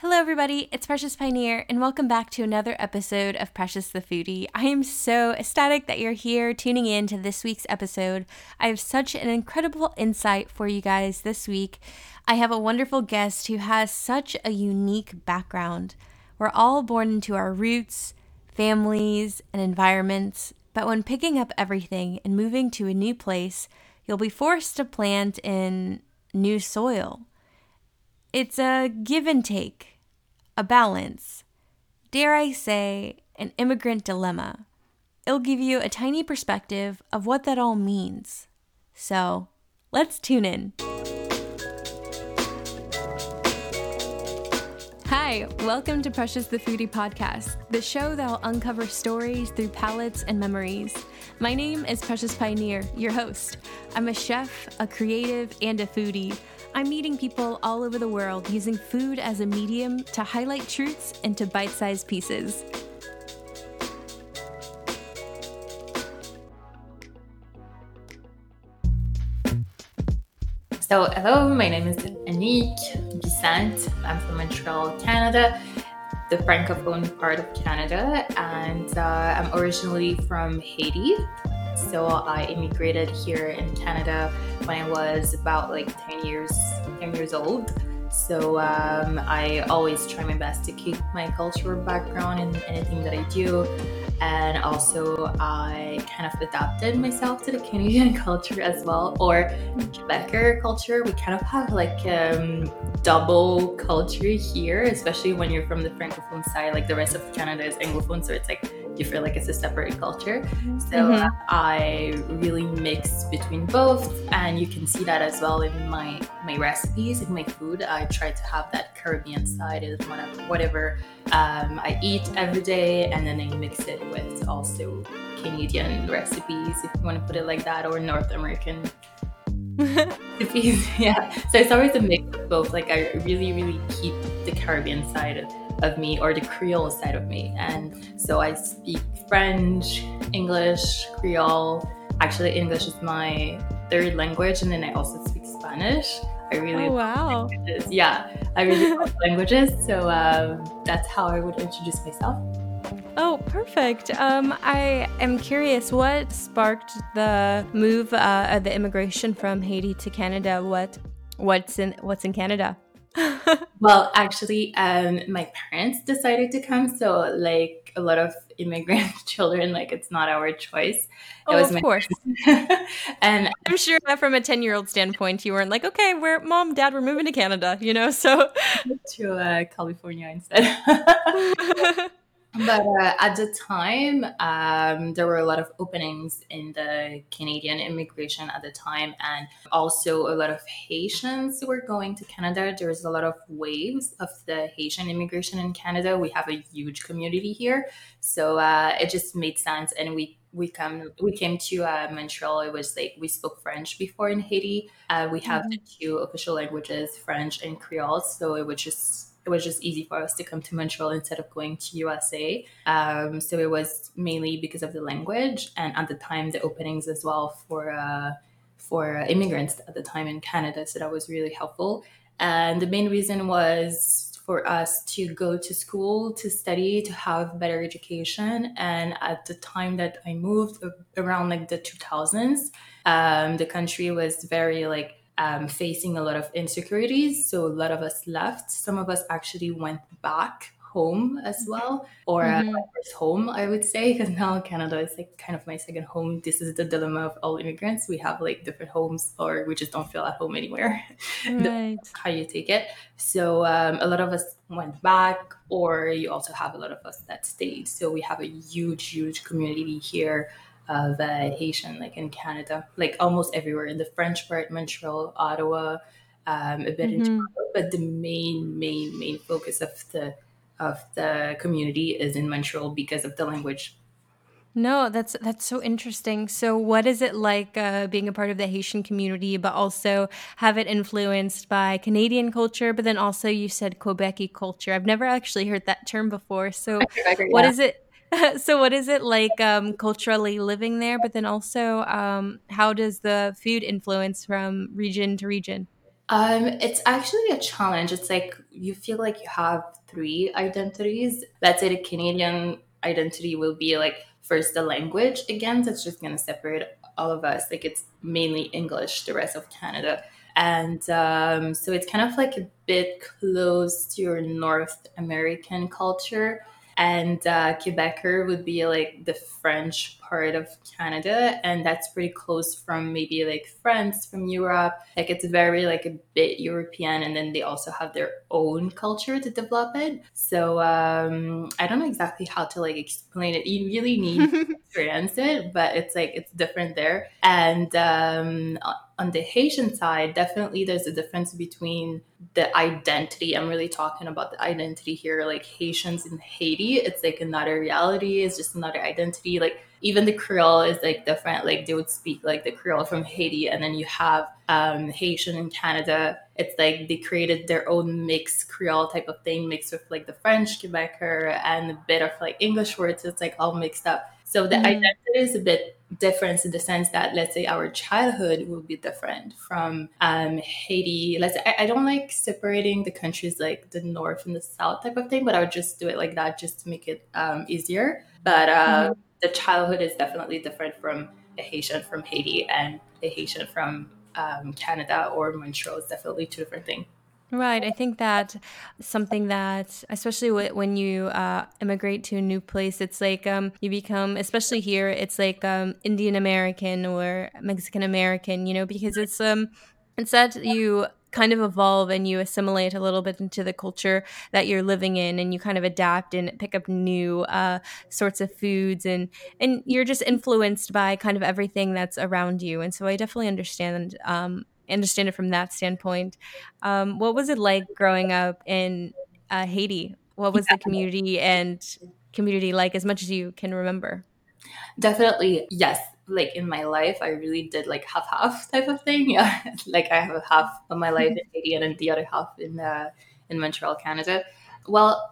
Hello, everybody. It's Precious Pioneer, and welcome back to another episode of Precious the Foodie. I am so ecstatic that you're here tuning in to this week's episode. I have such an incredible insight for you guys this week. I have a wonderful guest who has such a unique background. We're all born into our roots, families, and environments, but when picking up everything and moving to a new place, you'll be forced to plant in new soil. It's a give and take, a balance, dare I say, an immigrant dilemma. It'll give you a tiny perspective of what that all means. So, let's tune in. Hi, welcome to Precious the Foodie podcast, the show that'll uncover stories through palates and memories. My name is Precious Pioneer, your host. I'm a chef, a creative, and a foodie. I'm meeting people all over the world using food as a medium to highlight truths into bite sized pieces. So, hello, my name is Anique Bissant. I'm from Montreal, Canada, the francophone part of Canada, and uh, I'm originally from Haiti. So I immigrated here in Canada when I was about like 10 years 10 years old. So um, I always try my best to keep my cultural background in anything that I do. And also, I kind of adapted myself to the Canadian culture as well, or Quebecer culture. We kind of have like um, double culture here, especially when you're from the Francophone side. Like the rest of Canada is Anglophone, so it's like you feel like it's a separate culture. So mm-hmm. I really mix between both, and you can see that as well in my my recipes, in my food. I try to have that Caribbean side in whatever um, I eat every day, and then I mix it with also Canadian recipes, if you want to put it like that, or North American recipes. yeah. So it's always a mix of both. Like I really, really keep the Caribbean side of of me or the Creole side of me. And so I speak French, English, Creole. Actually, English is my third language, and then I also speak Spanish. I really oh, wow. Languages. Yeah, I really love languages. So um, that's how I would introduce myself. Oh, perfect. Um, I am curious, what sparked the move, uh, the immigration from Haiti to Canada? What, what's in, what's in Canada? well, actually, um, my parents decided to come. So, like a lot of immigrant children, like it's not our choice. It oh, of course. and I'm sure that from a 10 year old standpoint, you weren't like, okay, we're mom, dad, we're moving to Canada, you know? So, to uh, California instead but uh, at the time, um, there were a lot of openings in the Canadian immigration at the time, and also a lot of Haitians were going to Canada. There's a lot of waves of the Haitian immigration in Canada. We have a huge community here, so uh, it just made sense. And we we come we came to uh, Montreal. It was like we spoke French before in Haiti. Uh, we have mm-hmm. the two official languages, French and Creole, so it was just it was just easy for us to come to Montreal instead of going to USA. Um, so it was mainly because of the language and at the time the openings as well for uh, for immigrants at the time in Canada. So that was really helpful. And the main reason was for us to go to school, to study, to have better education. And at the time that I moved, around like the 2000s, um, the country was very like um, facing a lot of insecurities. So a lot of us left. Some of us actually went back home as well, or uh, mm-hmm. uh, first home, I would say, because now Canada is like kind of my second home. This is the dilemma of all immigrants. We have like different homes, or we just don't feel at home anywhere. Right. how you take it. So um, a lot of us went back, or you also have a lot of us that stayed. So we have a huge, huge community here of uh, Haitian, like in Canada, like almost everywhere in the French part, Montreal, Ottawa, um, a bit mm-hmm. in Toronto, but the main, main, main focus of the of the community is in Montreal because of the language. No, that's that's so interesting. So, what is it like uh, being a part of the Haitian community, but also have it influenced by Canadian culture? But then also, you said Quebecy culture. I've never actually heard that term before. So, what yeah. is it? so what is it like um, culturally living there but then also um, how does the food influence from region to region Um, it's actually a challenge. It's like you feel like you have three identities. Let's say the Canadian identity will be like first the language again that's just going to separate all of us like it's mainly english the rest of canada and um, so it's kind of like a bit close to your north american culture and uh, Quebecer would be like the French part of Canada, and that's pretty close from maybe like France from Europe. Like it's very like a bit European, and then they also have their own culture to develop it. So um, I don't know exactly how to like explain it. You really need to experience it, but it's like it's different there. And um, on the Haitian side, definitely there's a difference between the identity. I'm really talking about the identity here, like Haitians in Haiti. It's like another reality, it's just another identity. Like even the Creole is like different. Like they would speak like the Creole from Haiti, and then you have um, Haitian in Canada. It's like they created their own mixed Creole type of thing, mixed with like the French Quebecer and a bit of like English words. It's like all mixed up. So the mm. identity is a bit different in the sense that let's say our childhood will be different from um, Haiti. Let's say, I, I, don't like separating the countries like the north and the south type of thing, but I would just do it like that just to make it um, easier. But uh, mm. the childhood is definitely different from a Haitian from Haiti and a Haitian from um, Canada or Montreal. It's definitely two different things. Right. I think that something that, especially when you uh, immigrate to a new place, it's like um, you become, especially here, it's like um, Indian American or Mexican American, you know, because it's um, it's that you kind of evolve and you assimilate a little bit into the culture that you're living in and you kind of adapt and pick up new uh, sorts of foods and and you're just influenced by kind of everything that's around you and so i definitely understand um, understand it from that standpoint. Um, what was it like growing up in uh, Haiti? What was the community and community like, as much as you can remember? Definitely, yes. Like in my life, I really did like half half type of thing. Yeah, like I have a half of my life in Haiti and the other half in uh, in Montreal, Canada. Well,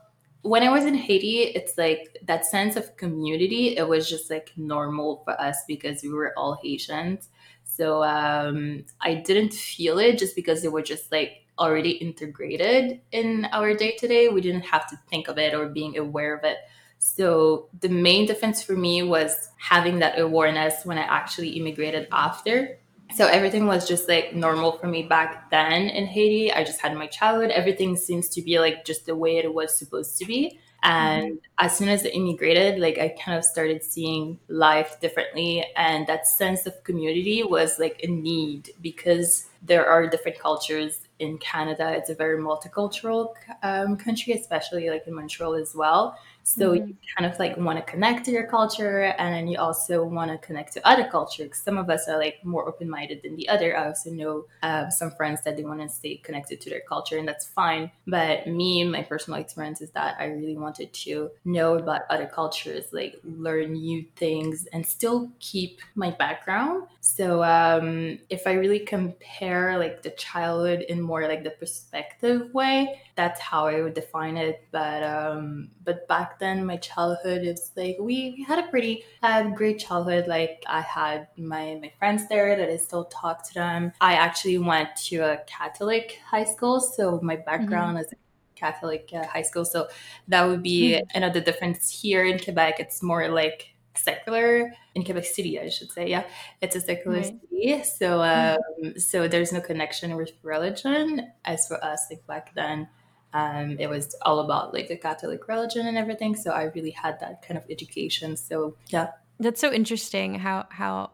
when I was in Haiti, it's like that sense of community. It was just like normal for us because we were all Haitians so um, I didn't feel it just because they were just like already integrated in our day to day. We didn't have to think of it or being aware of it. So the main difference for me was having that awareness when I actually immigrated after. So everything was just like normal for me back then in Haiti. I just had my childhood. Everything seems to be like just the way it was supposed to be. And mm-hmm. as soon as I immigrated, like I kind of started seeing life differently. And that sense of community was like a need because there are different cultures in Canada. It's a very multicultural um, country, especially like in Montreal as well. So mm-hmm. you kind of like want to connect to your culture and then you also want to connect to other cultures. Some of us are like more open minded than the other. I also know uh, some friends that they want to stay connected to their culture and that's fine. But me, my personal experience is that I really wanted to know about other cultures, like learn new things and still keep my background. So um, if I really compare like the childhood in more like the perspective way, that's how I would define it. But um, but back then, my childhood is like we had a pretty had great childhood. Like I had my my friends there that I still talk to them. I actually went to a Catholic high school, so my background mm-hmm. is Catholic uh, high school. So that would be mm-hmm. another difference here in Quebec. It's more like secular in Quebec City, I should say. Yeah, it's a secular right. city, so um, mm-hmm. so there's no connection with religion. As for us, like back then, um, it was all about like the Catholic religion and everything. So I really had that kind of education. So yeah, that's so interesting. How how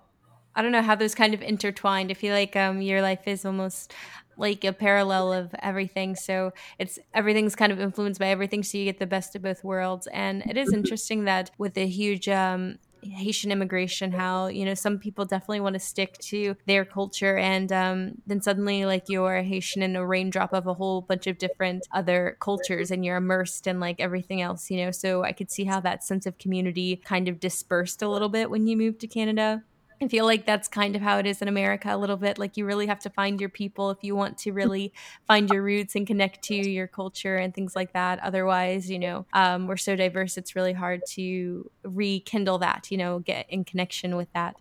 I don't know how those kind of intertwined. I feel like um, your life is almost like a parallel of everything. So it's everything's kind of influenced by everything. So you get the best of both worlds. And it is interesting that with a huge um, Haitian immigration, how you know some people definitely want to stick to their culture, and um, then suddenly like you're a Haitian in a raindrop of a whole bunch of different other cultures, and you're immersed in like everything else, you know. So I could see how that sense of community kind of dispersed a little bit when you moved to Canada. I feel like that's kind of how it is in America a little bit. Like you really have to find your people if you want to really find your roots and connect to your culture and things like that. Otherwise, you know, um, we're so diverse, it's really hard to rekindle that, you know, get in connection with that.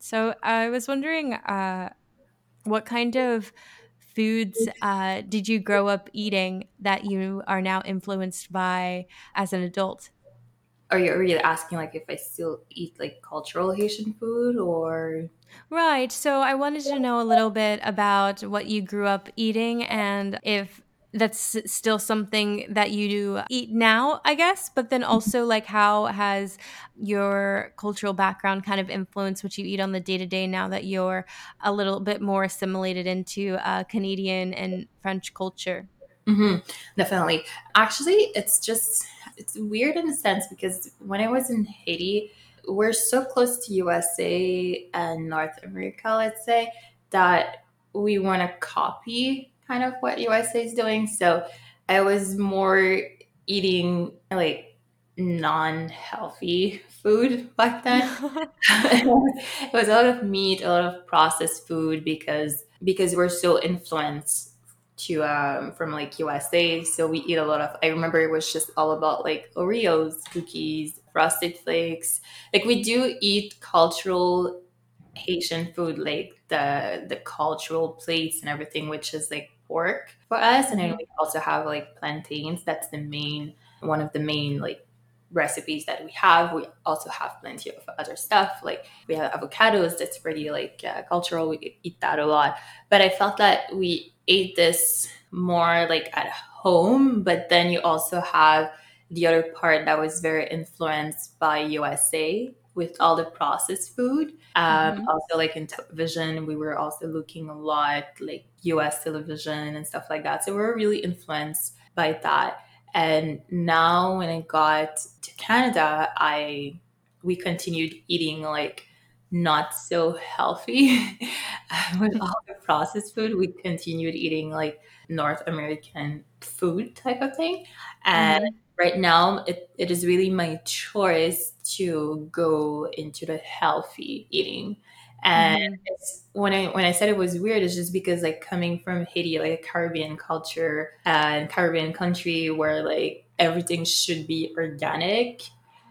So I was wondering uh, what kind of foods uh, did you grow up eating that you are now influenced by as an adult? Are you, are you asking like if I still eat like cultural Haitian food or? Right. So I wanted to know a little bit about what you grew up eating and if that's still something that you do eat now, I guess, but then mm-hmm. also like how has your cultural background kind of influenced what you eat on the day to day now that you're a little bit more assimilated into uh, Canadian and French culture? Mm-hmm. Definitely. Actually, it's just it's weird in a sense because when I was in Haiti, we're so close to USA and North America, let's say, that we want to copy kind of what USA is doing. So I was more eating like non-healthy food back then. it was a lot of meat, a lot of processed food because because we're so influenced to um, from like USA. So we eat a lot of. I remember it was just all about like Oreos, cookies, frosted flakes. Like we do eat cultural Haitian food, like the the cultural plates and everything, which is like pork for us. And then mm-hmm. we also have like plantains. That's the main one of the main like recipes that we have. We also have plenty of other stuff. Like we have avocados. That's pretty like uh, cultural. We eat that a lot. But I felt that we ate this more like at home. But then you also have the other part that was very influenced by USA with all the processed food. Um, mm-hmm. Also, like in television, we were also looking a lot like US television and stuff like that. So we are really influenced by that. And now when I got to Canada, I we continued eating like not so healthy with all the processed food. We continued eating like North American food type of thing. And mm-hmm right now it, it is really my choice to go into the healthy eating and mm-hmm. when I when I said it was weird, it's just because like coming from Haiti, like a Caribbean culture and Caribbean country where like everything should be organic.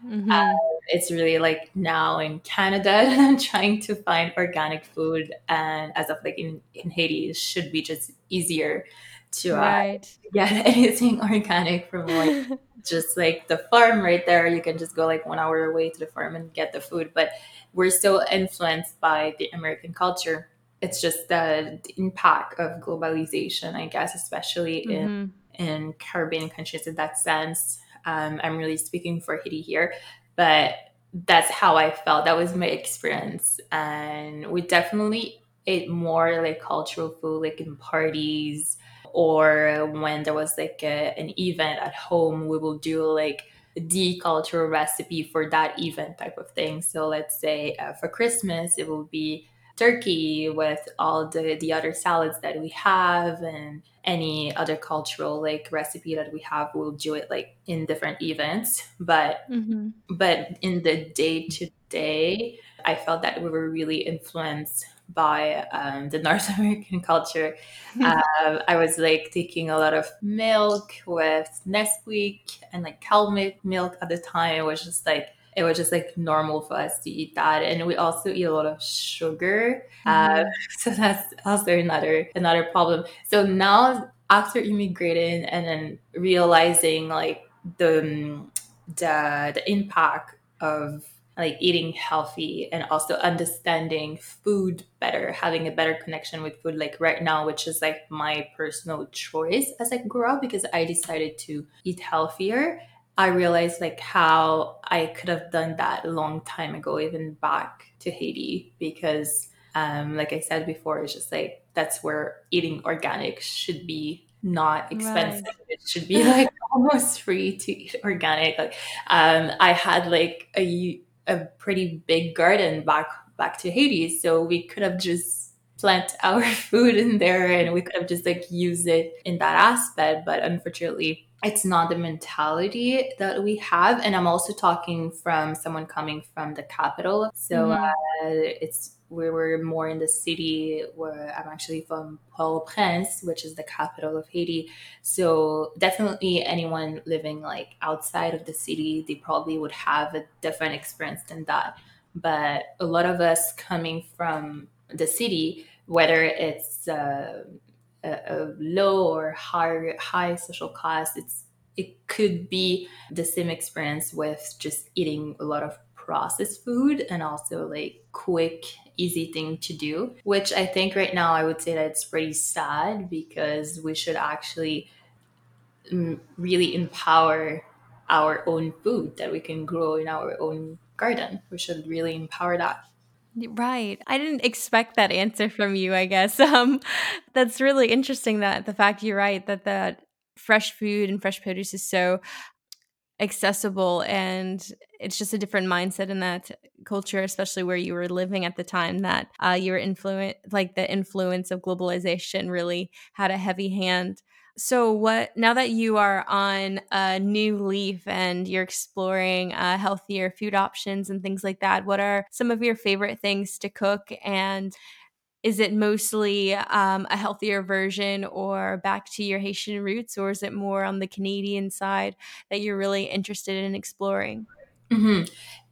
Mm-hmm. Uh, it's really like now in Canada that I'm trying to find organic food, and as of like in in Haiti, it should be just easier to uh, right. get anything organic from like just like the farm right there. You can just go like one hour away to the farm and get the food. But we're still influenced by the American culture. It's just the, the impact of globalization, I guess, especially mm-hmm. in in Caribbean countries in that sense. Um, I'm really speaking for Haiti here, but that's how I felt. That was my experience, and we definitely ate more like cultural food, like in parties or when there was like a, an event at home we will do like the cultural recipe for that event type of thing so let's say uh, for christmas it will be turkey with all the the other salads that we have and any other cultural like recipe that we have we'll do it like in different events but mm-hmm. but in the day to day i felt that we were really influenced by um, the North American culture. um, I was like taking a lot of milk with Nesquik and like cow milk at the time. It was just like it was just like normal for us to eat that, and we also eat a lot of sugar. Mm-hmm. Uh, so that's also another another problem. So now after immigrating and then realizing like the the the impact of like eating healthy and also understanding food better, having a better connection with food, like right now, which is like my personal choice as I grew up because I decided to eat healthier. I realized like how I could have done that a long time ago, even back to Haiti, because um, like I said before, it's just like that's where eating organic should be not expensive. Right. It should be like almost free to eat organic. Like um, I had like a a pretty big garden back back to Haiti, so we could have just plant our food in there and we could have just like used it in that aspect. But unfortunately, it's not the mentality that we have. And I'm also talking from someone coming from the capital, so mm-hmm. uh, it's we were more in the city where I'm actually from Port-au-Prince, which is the capital of Haiti. So definitely anyone living like outside of the city, they probably would have a different experience than that. But a lot of us coming from the city, whether it's uh, a, a low or high high social class it's it could be the same experience with just eating a lot of processed food and also like quick easy thing to do which i think right now i would say that it's pretty sad because we should actually mm, really empower our own food that we can grow in our own garden we should really empower that Right. I didn't expect that answer from you, I guess. Um that's really interesting that the fact you're right that that fresh food and fresh produce is so accessible and it's just a different mindset in that culture especially where you were living at the time that uh, you were influence like the influence of globalization really had a heavy hand so, what now that you are on a new leaf and you're exploring uh, healthier food options and things like that, what are some of your favorite things to cook? And is it mostly um, a healthier version or back to your Haitian roots, or is it more on the Canadian side that you're really interested in exploring? Mm-hmm.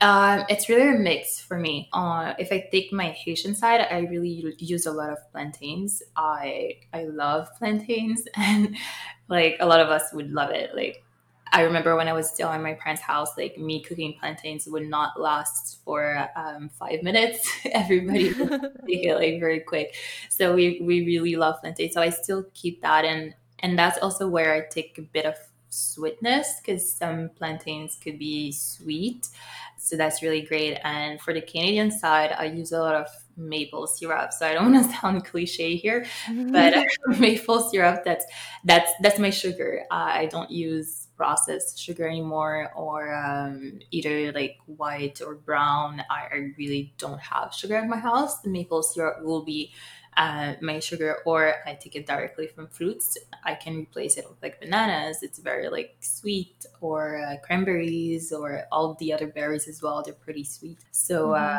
Um, it's really a mix for me. Uh, if I take my Haitian side, I really use a lot of plantains. I I love plantains, and like a lot of us would love it. Like I remember when I was still in my parents' house, like me cooking plantains would not last for um, five minutes. Everybody would take it like very quick. So we we really love plantains. So I still keep that, and and that's also where I take a bit of sweetness because some plantains could be sweet. So that's really great. And for the Canadian side, I use a lot of maple syrup. So I don't want to sound cliche here, but maple syrup that's that's that's my sugar. Uh, I don't use processed sugar anymore or um, either like white or brown. I, I really don't have sugar in my house. The maple syrup will be uh, my sugar or I take it directly from fruits. I can replace it with like bananas. It's very like sweet or uh, cranberries or all the other berries as well. They're pretty sweet. So mm-hmm.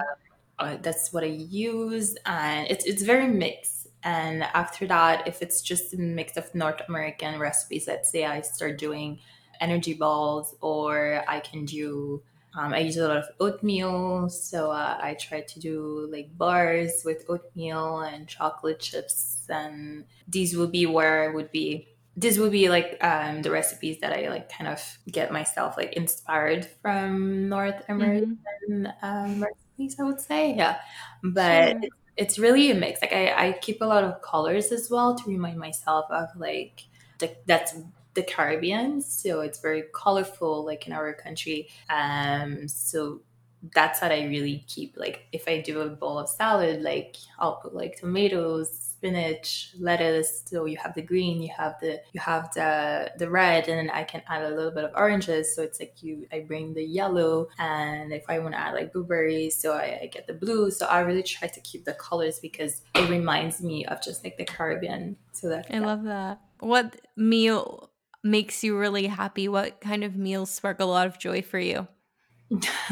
uh, uh that's what I use, and it's it's very mixed. And after that, if it's just a mix of North American recipes, let's say I start doing energy balls, or I can do um, I use a lot of oatmeal, so uh, I try to do like bars with oatmeal and chocolate chips, and these would be where I would be. This would be like um, the recipes that I like kind of get myself like inspired from North American mm-hmm. um, recipes. I would say, yeah, but sure. it's, it's really a mix. Like I, I keep a lot of colors as well to remind myself of like the, that's the Caribbean, so it's very colorful, like in our country. Um, so that's what I really keep. Like if I do a bowl of salad, like I'll put like tomatoes, spinach, lettuce. So you have the green, you have the you have the the red, and then I can add a little bit of oranges. So it's like you I bring the yellow, and if I want to add like blueberries, so I, I get the blue. So I really try to keep the colors because it reminds me of just like the Caribbean. So that I love that. What meal makes you really happy? What kind of meals spark a lot of joy for you?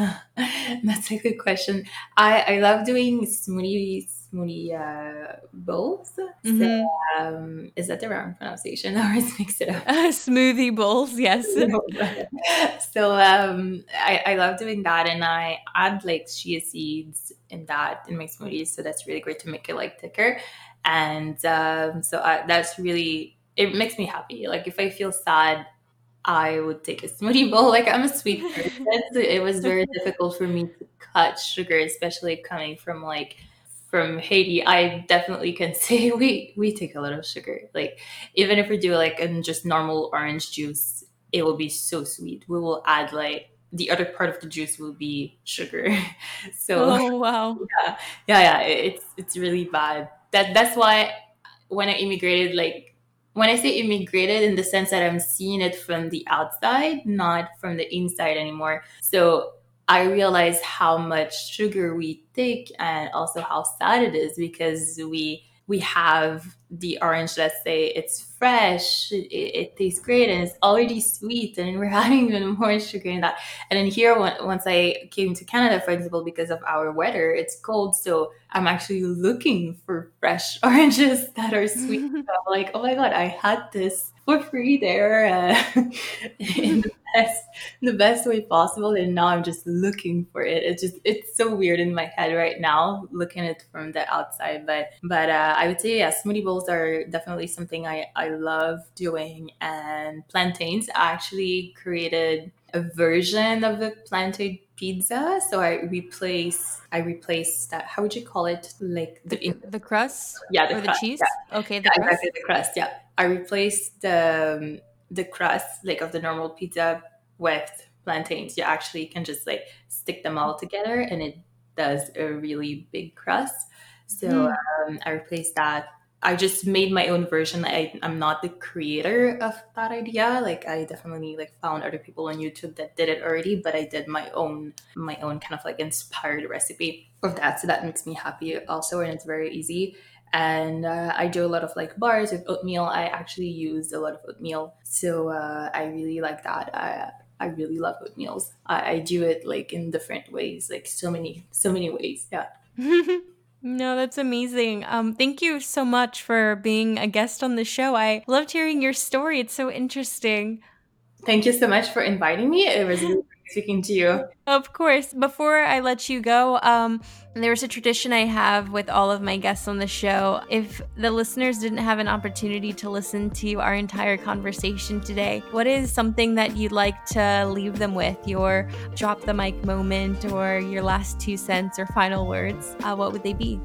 That's a good question. I, I love doing smoothie smoothie uh, bowls. Mm-hmm. So, um, is that the wrong pronunciation or is mixed it up? Uh, smoothie bowls, yes. so um, I, I love doing that, and I add like chia seeds in that in my smoothies. So that's really great to make it like thicker. And um, so I, that's really it makes me happy. Like if I feel sad, I would take a smoothie bowl. Like I'm a sweet person, so it was very difficult for me to cut sugar, especially coming from like from Haiti. I definitely can say we we take a lot of sugar. Like even if we do like in just normal orange juice, it will be so sweet. We will add like the other part of the juice will be sugar. so oh wow, yeah, yeah, yeah. It's it's really bad. That that's why when I immigrated, like when I say immigrated in the sense that I'm seeing it from the outside, not from the inside anymore. So I realize how much sugar we take and also how sad it is because we we have the orange let's say it's fresh it, it, tastes great and it's already sweet and we're adding even more sugar in that and then here once i came to canada for example because of our weather it's cold so I'm actually looking for fresh oranges that are sweet. so I'm like, oh my god, I had this for free there uh, in the best the best way possible, and now I'm just looking for it. It's just it's so weird in my head right now, looking at it from the outside. But but uh, I would say yeah, smoothie bowls are definitely something I I love doing, and plantains. I actually created a version of the plantain pizza. So I replace I replace that. How would you call it? Like the the, the crust? Yeah, the or crust, the cheese. Yeah. Okay, the yeah, crust. Exactly, the crust. Yeah, I replaced the um, the crust like of the normal pizza with plantains. You actually can just like stick them all together, and it does a really big crust. So mm. um, I replaced that I just made my own version. I, I'm not the creator of that idea. Like I definitely like found other people on YouTube that did it already, but I did my own my own kind of like inspired recipe of that. So that makes me happy also, and it's very easy. And uh, I do a lot of like bars with oatmeal. I actually use a lot of oatmeal, so uh, I really like that. I, I really love oatmeals. I, I do it like in different ways, like so many so many ways. Yeah. No, that's amazing. Um, thank you so much for being a guest on the show. I loved hearing your story. It's so interesting. Thank you so much for inviting me. It was really speaking to you. Of course. Before I let you go, um, there's a tradition I have with all of my guests on the show. If the listeners didn't have an opportunity to listen to our entire conversation today, what is something that you'd like to leave them with? Your drop the mic moment or your last two cents or final words? Uh, what would they be?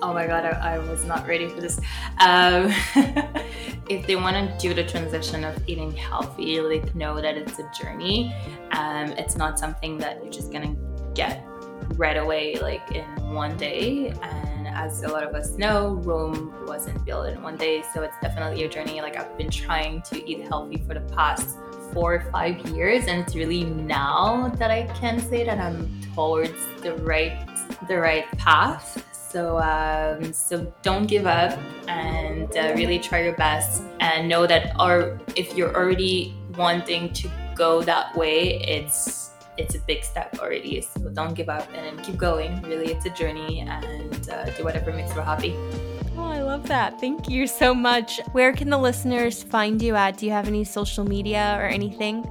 Oh my god, I, I was not ready for this. Um, if they want to do the transition of eating healthy, like know that it's a journey. Um, it's not something that you're just gonna get right away, like in one day. And as a lot of us know, Rome wasn't built in one day, so it's definitely a journey. Like I've been trying to eat healthy for the past four or five years, and it's really now that I can say that I'm towards the right the right path so, um, so don't give up and uh, really try your best and know that or if you're already wanting to go that way, it's it's a big step already. So don't give up and keep going. Really, it's a journey and uh, do whatever makes you happy. Oh, I love that. Thank you so much. Where can the listeners find you at? Do you have any social media or anything?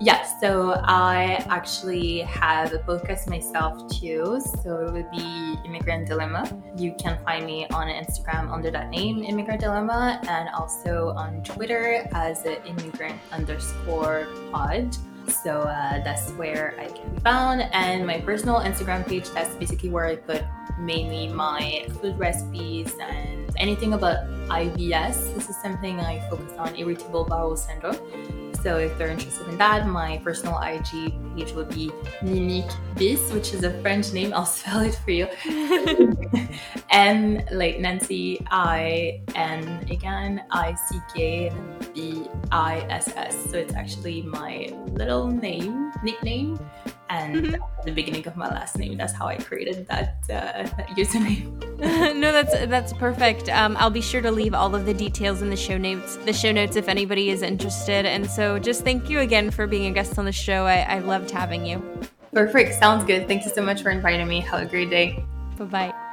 Yes, so I actually have a podcast myself too. So it would be Immigrant Dilemma. You can find me on Instagram under that name, Immigrant Dilemma, and also on Twitter as immigrant underscore pod. So uh, that's where I can be found. And my personal Instagram page, that's basically where I put mainly my food recipes and anything about IBS. This is something I focus on irritable bowel syndrome. So if they're interested in that, my personal IG page would be Mimique Bis, which is a French name. I'll spell it for you. N like Nancy, I N again, I C K, B I S S. So it's actually my little name, nickname and mm-hmm. the beginning of my last name. That's how I created that, uh, that username. no, that's that's perfect. Um, I'll be sure to leave all of the details in the show notes. The show notes, if anybody is interested. And so, just thank you again for being a guest on the show. I, I loved having you. Perfect. Sounds good. Thank you so much for inviting me. Have a great day. Bye bye.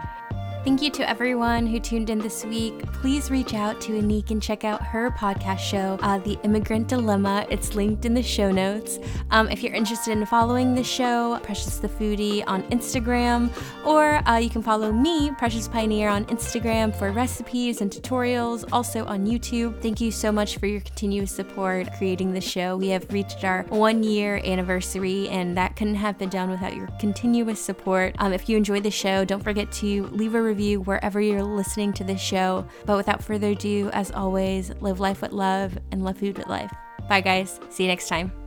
Thank you to everyone who tuned in this week. Please reach out to Anique and check out her podcast show, uh, The Immigrant Dilemma. It's linked in the show notes. Um, if you're interested in following the show, Precious the Foodie on Instagram, or uh, you can follow me, Precious Pioneer, on Instagram for recipes and tutorials, also on YouTube. Thank you so much for your continuous support creating the show. We have reached our one year anniversary, and that couldn't have been done without your continuous support. Um, if you enjoy the show, don't forget to leave a review review wherever you're listening to this show. But without further ado, as always, live life with love and love food with life. Bye, guys. See you next time.